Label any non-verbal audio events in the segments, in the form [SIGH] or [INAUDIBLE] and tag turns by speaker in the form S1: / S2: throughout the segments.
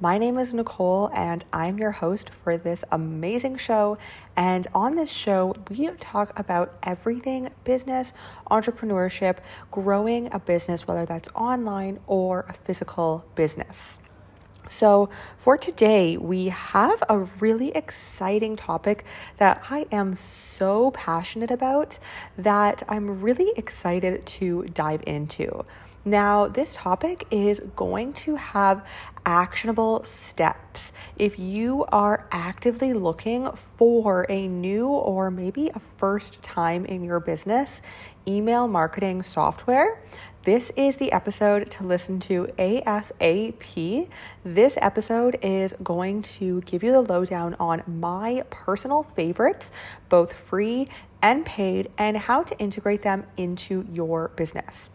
S1: My name is Nicole, and I'm your host for this amazing show. And on this show, we talk about everything business, entrepreneurship, growing a business, whether that's online or a physical business. So, for today, we have a really exciting topic that I am so passionate about that I'm really excited to dive into. Now, this topic is going to have actionable steps. If you are actively looking for a new or maybe a first time in your business email marketing software, this is the episode to listen to ASAP. This episode is going to give you the lowdown on my personal favorites, both free and paid, and how to integrate them into your business.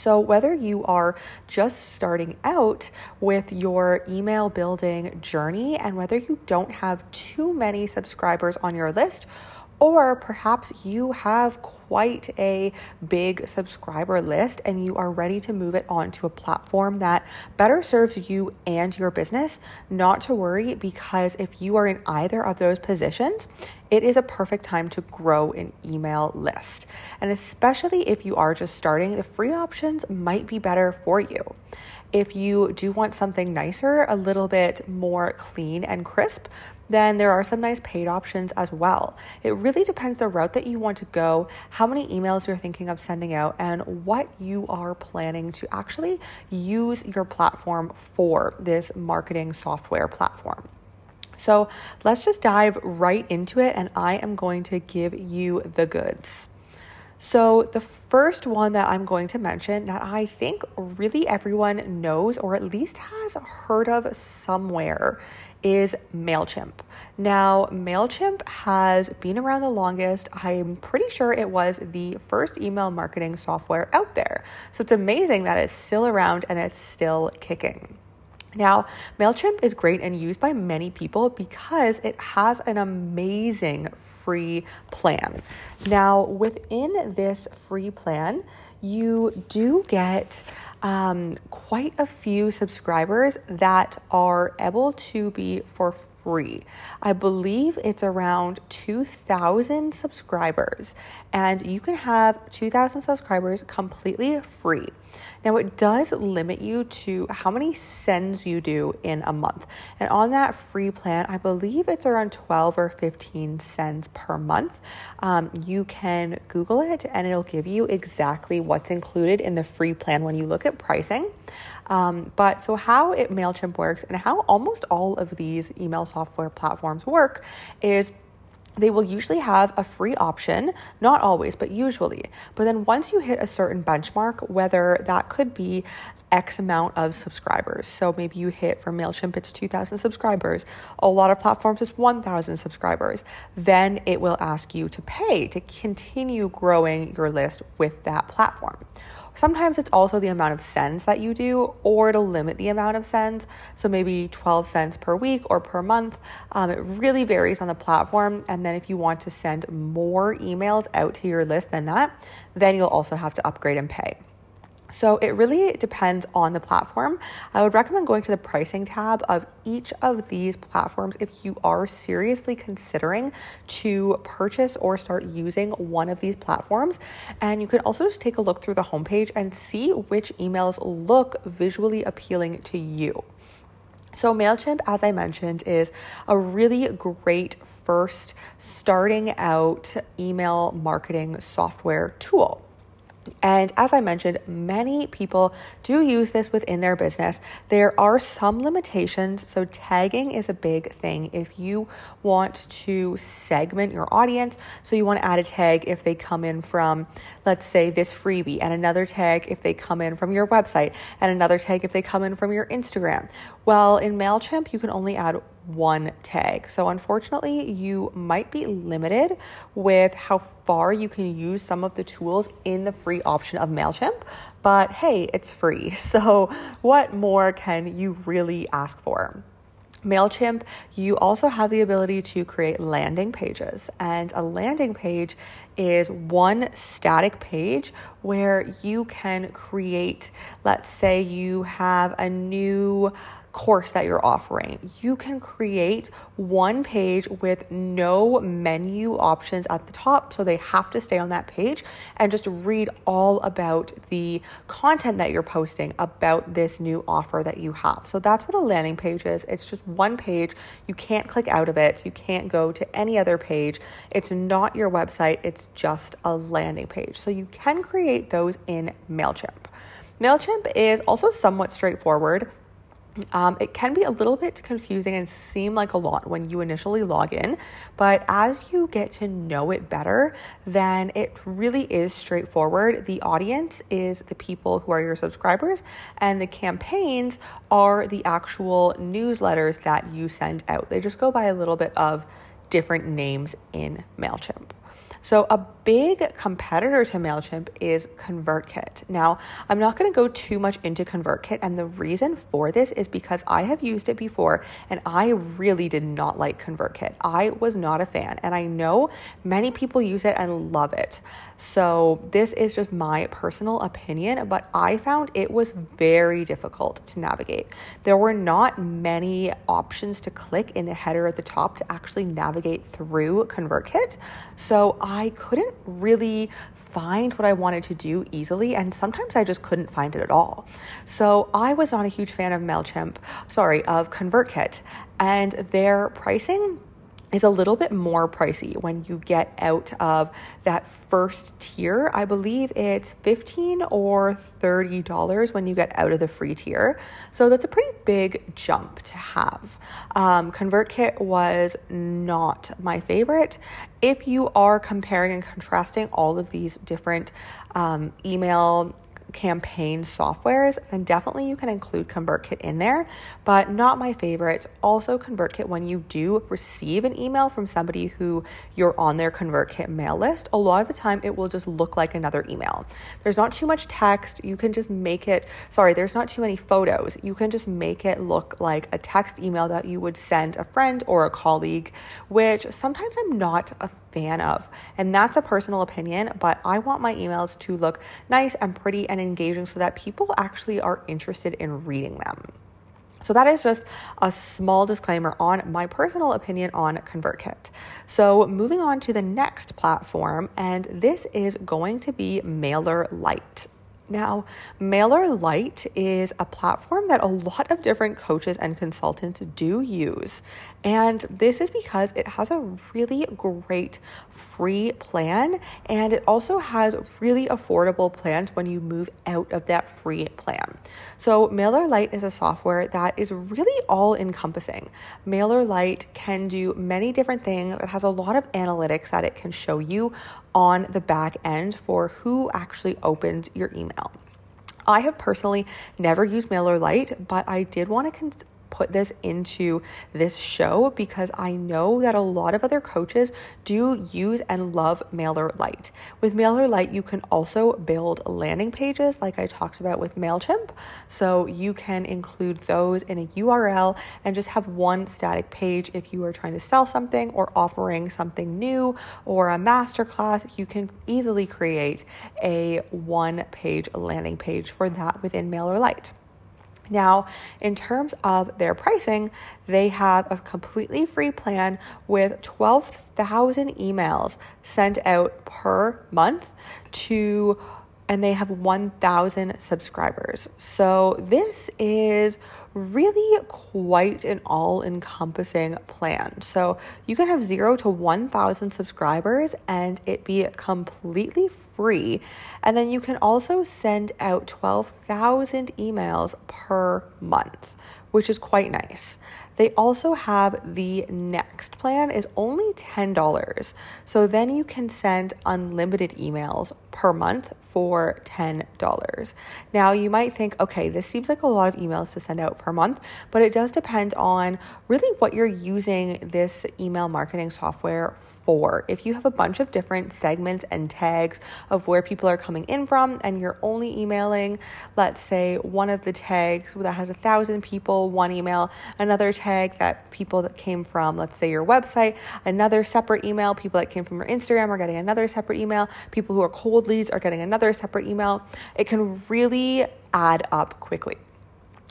S1: So, whether you are just starting out with your email building journey and whether you don't have too many subscribers on your list, or perhaps you have quite a big subscriber list and you are ready to move it onto a platform that better serves you and your business, not to worry because if you are in either of those positions, it is a perfect time to grow an email list. And especially if you are just starting, the free options might be better for you. If you do want something nicer, a little bit more clean and crisp, then there are some nice paid options as well. It really depends the route that you want to go, how many emails you're thinking of sending out, and what you are planning to actually use your platform for this marketing software platform. So let's just dive right into it, and I am going to give you the goods. So, the first one that I'm going to mention that I think really everyone knows or at least has heard of somewhere is MailChimp. Now, MailChimp has been around the longest. I'm pretty sure it was the first email marketing software out there. So, it's amazing that it's still around and it's still kicking. Now, MailChimp is great and used by many people because it has an amazing free plan. Now, within this free plan, you do get um, quite a few subscribers that are able to be for free. I believe it's around 2,000 subscribers, and you can have 2,000 subscribers completely free. Now, it does limit you to how many sends you do in a month. And on that free plan, I believe it's around 12 or 15 sends per month. Um, you can Google it and it'll give you exactly what's included in the free plan when you look at pricing. Um, but so, how it MailChimp works and how almost all of these email software platforms work is they will usually have a free option, not always, but usually. But then once you hit a certain benchmark, whether that could be X amount of subscribers. So maybe you hit for MailChimp, it's 2,000 subscribers. A lot of platforms is 1,000 subscribers. Then it will ask you to pay to continue growing your list with that platform. Sometimes it's also the amount of sends that you do, or it'll limit the amount of sends. So maybe 12 cents per week or per month. Um, it really varies on the platform. And then if you want to send more emails out to your list than that, then you'll also have to upgrade and pay. So it really depends on the platform. I would recommend going to the pricing tab of each of these platforms if you are seriously considering to purchase or start using one of these platforms. And you can also just take a look through the homepage and see which emails look visually appealing to you. So, MailChimp, as I mentioned, is a really great first starting out email marketing software tool. And as I mentioned, many people do use this within their business. There are some limitations. So, tagging is a big thing. If you want to segment your audience, so you want to add a tag if they come in from, let's say, this freebie, and another tag if they come in from your website, and another tag if they come in from your Instagram. Well, in MailChimp, you can only add one tag. So, unfortunately, you might be limited with how far you can use some of the tools in the free option of MailChimp. But hey, it's free. [LAUGHS] So, what more can you really ask for? MailChimp, you also have the ability to create landing pages. And a landing page is one static page where you can create, let's say you have a new course that you're offering. You can create one page with no menu options at the top, so they have to stay on that page and just read all about the content that you're posting about this new offer that you have. So that's what a landing page is. It's just one page. You can't click out of it, you can't go to any other page. It's not your website, it's just a landing page. So you can create those in MailChimp. MailChimp is also somewhat straightforward. Um, it can be a little bit confusing and seem like a lot when you initially log in, but as you get to know it better, then it really is straightforward. The audience is the people who are your subscribers, and the campaigns are the actual newsletters that you send out. They just go by a little bit of different names in MailChimp. So, a big competitor to MailChimp is ConvertKit. Now, I'm not going to go too much into ConvertKit, and the reason for this is because I have used it before and I really did not like ConvertKit. I was not a fan, and I know many people use it and love it. So, this is just my personal opinion, but I found it was very difficult to navigate. There were not many options to click in the header at the top to actually navigate through ConvertKit. So, I couldn't really find what I wanted to do easily, and sometimes I just couldn't find it at all. So, I was not a huge fan of MailChimp, sorry, of ConvertKit, and their pricing is a little bit more pricey when you get out of that first tier. I believe it's 15 or $30 when you get out of the free tier. So that's a pretty big jump to have. Um, ConvertKit was not my favorite. If you are comparing and contrasting all of these different um, email campaign softwares, then definitely you can include ConvertKit in there, but not my favorite. Also, ConvertKit, when you do receive an email from somebody who you're on their ConvertKit mail list, a lot of the time it will just look like another email. There's not too much text. You can just make it, sorry, there's not too many photos. You can just make it look like a text email that you would send a friend or a colleague, which sometimes I'm not a fan of. And that's a personal opinion, but I want my emails to look nice and pretty and engaging so that people actually are interested in reading them. So, that is just a small disclaimer on my personal opinion on ConvertKit. So, moving on to the next platform, and this is going to be MailerLite. Now, MailerLite is a platform that a lot of different coaches and consultants do use. And this is because it has a really great free plan and it also has really affordable plans when you move out of that free plan. So, MailerLite is a software that is really all encompassing. MailerLite can do many different things, it has a lot of analytics that it can show you on the back end for who actually opens your email. I have personally never used MailerLite, but I did want to put this into this show because I know that a lot of other coaches do use and love MailerLite. With MailerLite, you can also build landing pages like I talked about with MailChimp. So you can include those in a URL and just have one static page if you are trying to sell something or offering something new or a masterclass. You can easily create a one page landing page for that within MailerLite. Now, in terms of their pricing, they have a completely free plan with 12,000 emails sent out per month to and they have 1,000 subscribers. So, this is really quite an all encompassing plan. So, you can have zero to 1,000 subscribers and it be completely free. And then you can also send out 12,000 emails per month, which is quite nice. They also have the next plan is only $10. So then you can send unlimited emails per month for $10. Now, you might think, okay, this seems like a lot of emails to send out per month, but it does depend on really what you're using this email marketing software for. If you have a bunch of different segments and tags of where people are coming in from, and you're only emailing, let's say, one of the tags that has a thousand people, one email, another tag that people that came from, let's say, your website, another separate email, people that came from your Instagram are getting another separate email, people who are cold leads are getting another separate email, it can really add up quickly.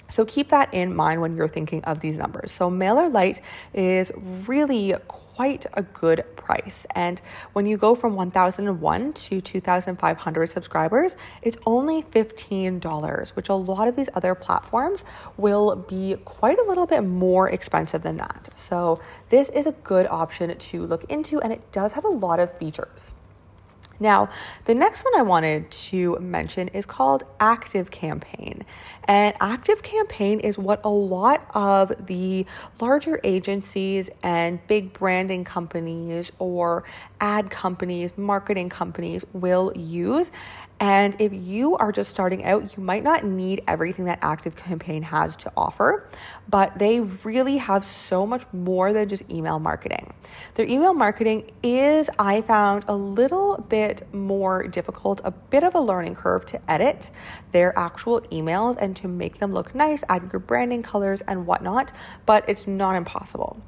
S1: So keep that in mind when you're thinking of these numbers. So MailerLite is really quite a good price. And when you go from 1001 to 2500 subscribers, it's only $15, which a lot of these other platforms will be quite a little bit more expensive than that. So this is a good option to look into and it does have a lot of features. Now, the next one I wanted to mention is called Active Campaign. And Active Campaign is what a lot of the larger agencies and big branding companies or ad companies, marketing companies will use. And if you are just starting out, you might not need everything that Active Campaign has to offer, but they really have so much more than just email marketing. Their email marketing is, I found, a little bit more difficult, a bit of a learning curve to edit their actual emails and to make them look nice, add your branding colors and whatnot, but it's not impossible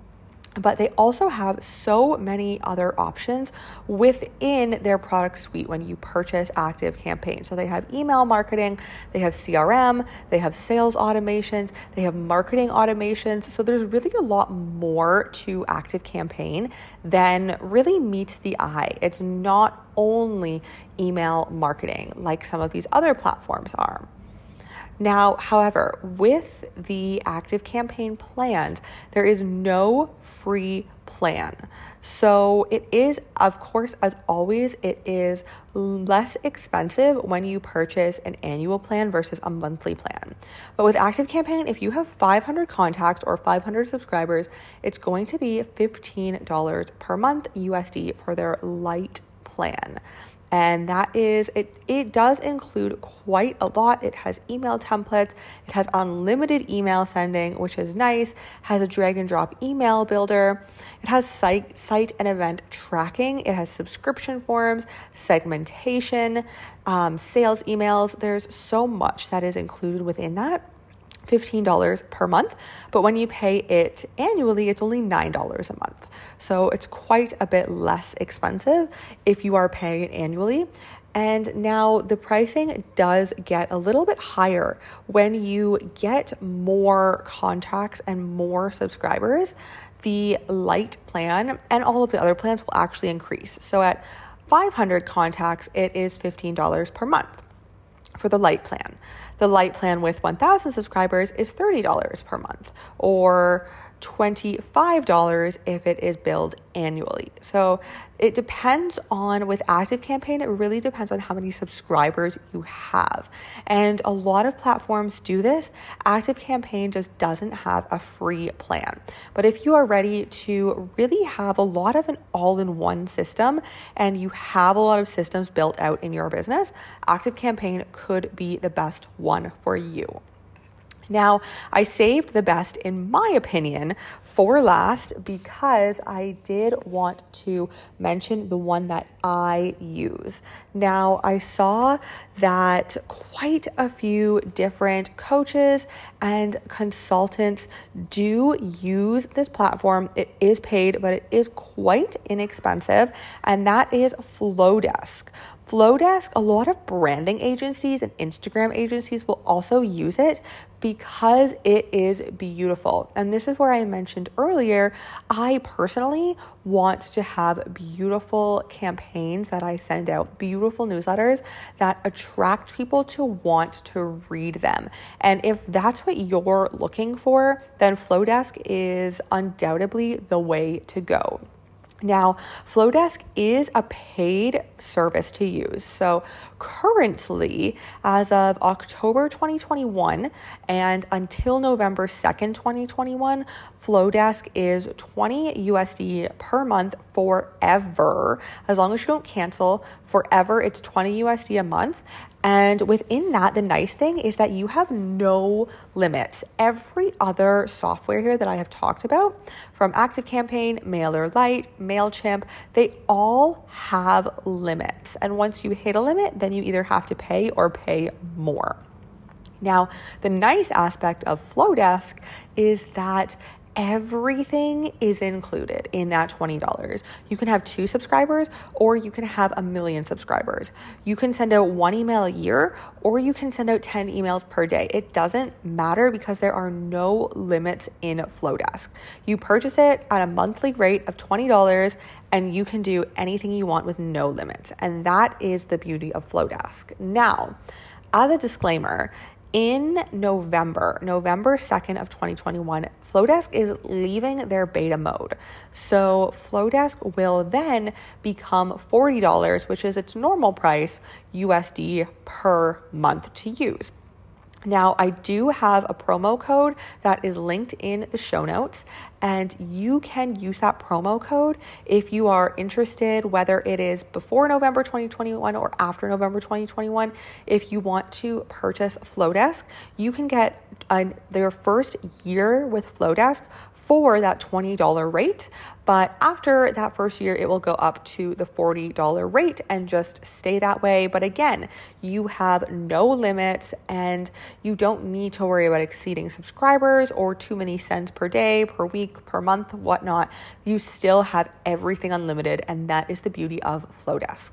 S1: but they also have so many other options within their product suite when you purchase active campaign so they have email marketing they have crm they have sales automations they have marketing automations. So there's really a lot more to active campaign than really meets the eye. It's not only email marketing like some of these other platforms are. Now, however, with the active campaign plans, there is no free plan. So it is, of course, as always, it is less expensive when you purchase an annual plan versus a monthly plan. But with Active Campaign, if you have 500 contacts or 500 subscribers, it's going to be $15 per month USD for their light plan and that is it it does include quite a lot. It has email templates. It has unlimited email sending which is nice. Has a drag and drop email builder. It has site site and event tracking. It has subscription forms segmentation um, sales emails. There's so much that is included within that. $15 per month, but when you pay it annually, it's only $9 a month. So it's quite a bit less expensive if you are paying it annually. And now the pricing does get a little bit higher when you get more contacts and more subscribers. The light plan and all of the other plans will actually increase. So at 500 contacts, it is $15 per month for the light plan. The light plan with 1,000 subscribers is $30 per month, or $25 if it is billed annually. So it depends on with active campaign it really depends on how many subscribers you have. And a lot of platforms do this. Active campaign just doesn't have a free plan. But if you are ready to really have a lot of an all-in-one system and you have a lot of systems built out in your business active campaign could be the best one for you now, I saved the best, in my opinion, for last because I did want to mention the one that I use. Now, I saw that quite a few different coaches and consultants do use this platform. It is paid, but it is quite inexpensive, and that is Flodesk. Flodesk, a lot of branding agencies and Instagram agencies will also use it because it is beautiful. And this is where I mentioned earlier, I personally want to have beautiful campaigns that I send out, beautiful newsletters that attract people to want to read them. And if that's what you're looking for, then Flodesk is undoubtedly the way to go. Now, Flodesk is a paid service to use. So, currently, as of October 2021 and until November 2nd, 2021, Flodesk is 20 USD per month forever. As long as you don't cancel, forever, it's 20 USD a month. And within that, the nice thing is that you have no limits. Every other software here that I have talked about, from ActiveCampaign, MailerLite, MailChimp, they all have limits. And once you hit a limit, then you either have to pay or pay more. Now, the nice aspect of Flodesk is that everything is included in that $20. You can have two subscribers or you can have a million subscribers. You can send out one email a year or you can send out 10 emails per day. It doesn't matter because there are no limits in Flodesk. You purchase it at a monthly rate of $20 and you can do anything you want with no limits. And that is the beauty of Flodesk. Now, as a disclaimer, in November, November 2nd of 2021, Flodesk is leaving their beta mode. So Flodesk will then become $40, which is its normal price USD per month to use. Now, I do have a promo code that is linked in the show notes, and you can use that promo code if you are interested, whether it is before November 2021 or after November 2021. If you want to purchase Flodesk, you can get their first year with Flodesk for that $20 rate. But after that first year, it will go up to the $40 rate and just stay that way. But again, you have no limits and you don't need to worry about exceeding subscribers or too many cents per day, per week, per month, whatnot. You still have everything unlimited, and that is the beauty of Flodesk.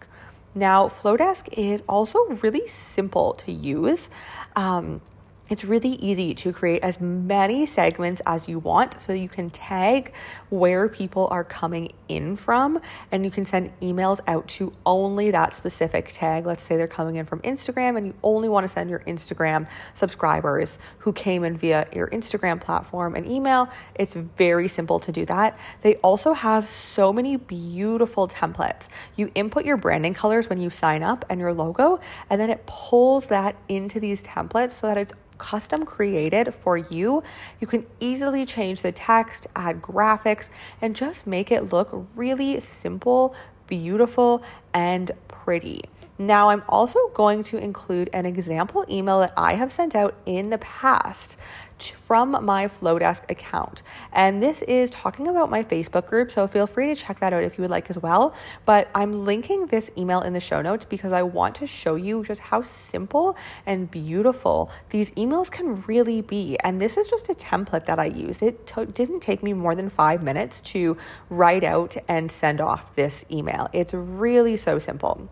S1: Now, Flodesk is also really simple to use. Um, it's really easy to create as many segments as you want so you can tag where people are coming in from and you can send emails out to only that specific tag. Let's say they're coming in from Instagram and you only want to send your Instagram subscribers who came in via your Instagram platform an email. It's very simple to do that. They also have so many beautiful templates. You input your branding colors when you sign up and your logo, and then it pulls that into these templates so that it's custom created for you, you can easily change the text, add graphics, and just make it look really simple, beautiful, and pretty. Now, I'm also going to include an example email that I have sent out in the past from my Flodesk account. And this is talking about my Facebook group, so feel free to check that out if you would like as well. But I'm linking this email in the show notes because I want to show you just how simple and beautiful these emails can really be. And this is just a template that I use. It t- didn't take me more than five minutes to write out and send off this email. It's really so simple.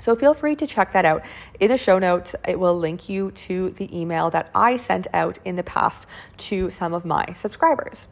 S1: So feel free to check that out. In the show notes, it will link you to the email that I sent out in the past to some of my subscribers.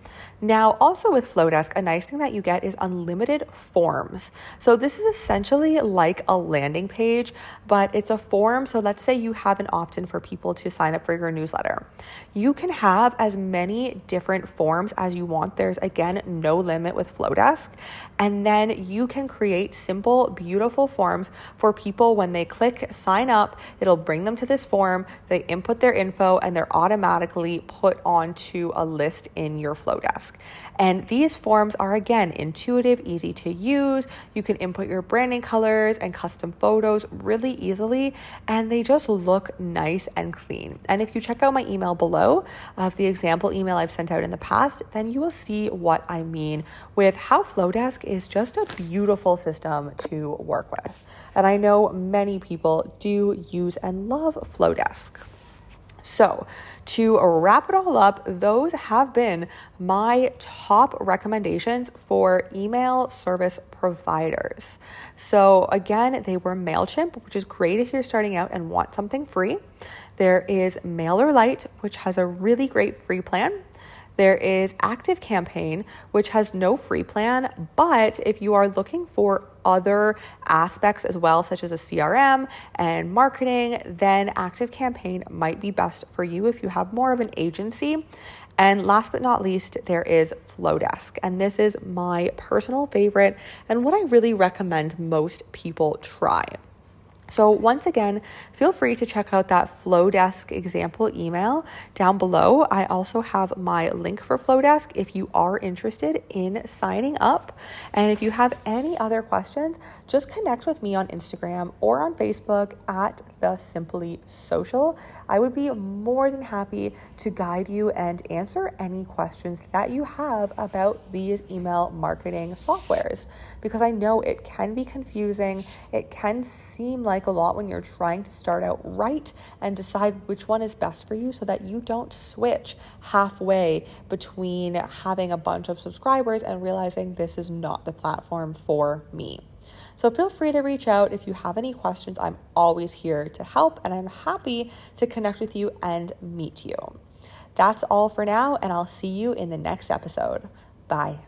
S1: Now, also with Flodesk, a nice thing that you get is unlimited forms. So this is essentially like a landing page, but it's a form. So let's say you have an opt-in for people to sign up for your newsletter. You can have as many different forms as you want. There's again no limit with Flodesk. And then you can create simple, beautiful forms for people when they click sign up. It'll bring them to this form. They input their info and they're automatically put onto a list in your Flodesk. And these forms are again intuitive, easy to use. You can input your branding colors and custom photos really easily, and they just look nice and clean. And if you check out my email below of the example email I've sent out in the past, then you will see what I mean with how Flodesk is just a beautiful system to work with. And I know many people do use and love Flodesk. So, to wrap it all up, those have been my top recommendations for email service providers. So, again, they were MailChimp, which is great if you're starting out and want something free. There is MailerLite, which has a really great free plan. There is Active Campaign, which has no free plan, but if you are looking for other aspects as well, such as a CRM and marketing, then Active Campaign might be best for you if you have more of an agency. And last but not least, there is Flodesk. And this is my personal favorite and what I really recommend most people try. So, once again, feel free to check out that Flodesk example email down below. I also have my link for Flodesk if you are interested in signing up. And if you have any other questions, just connect with me on Instagram or on Facebook at the Simply Social. I would be more than happy to guide you and answer any questions that you have about these email marketing softwares because I know it can be confusing. It can seem like like a lot when you're trying to start out right and decide which one is best for you so that you don't switch halfway between having a bunch of subscribers and realizing this is not the platform for me. So feel free to reach out if you have any questions. I'm always here to help and I'm happy to connect with you and meet you. That's all for now, and I'll see you in the next episode. Bye.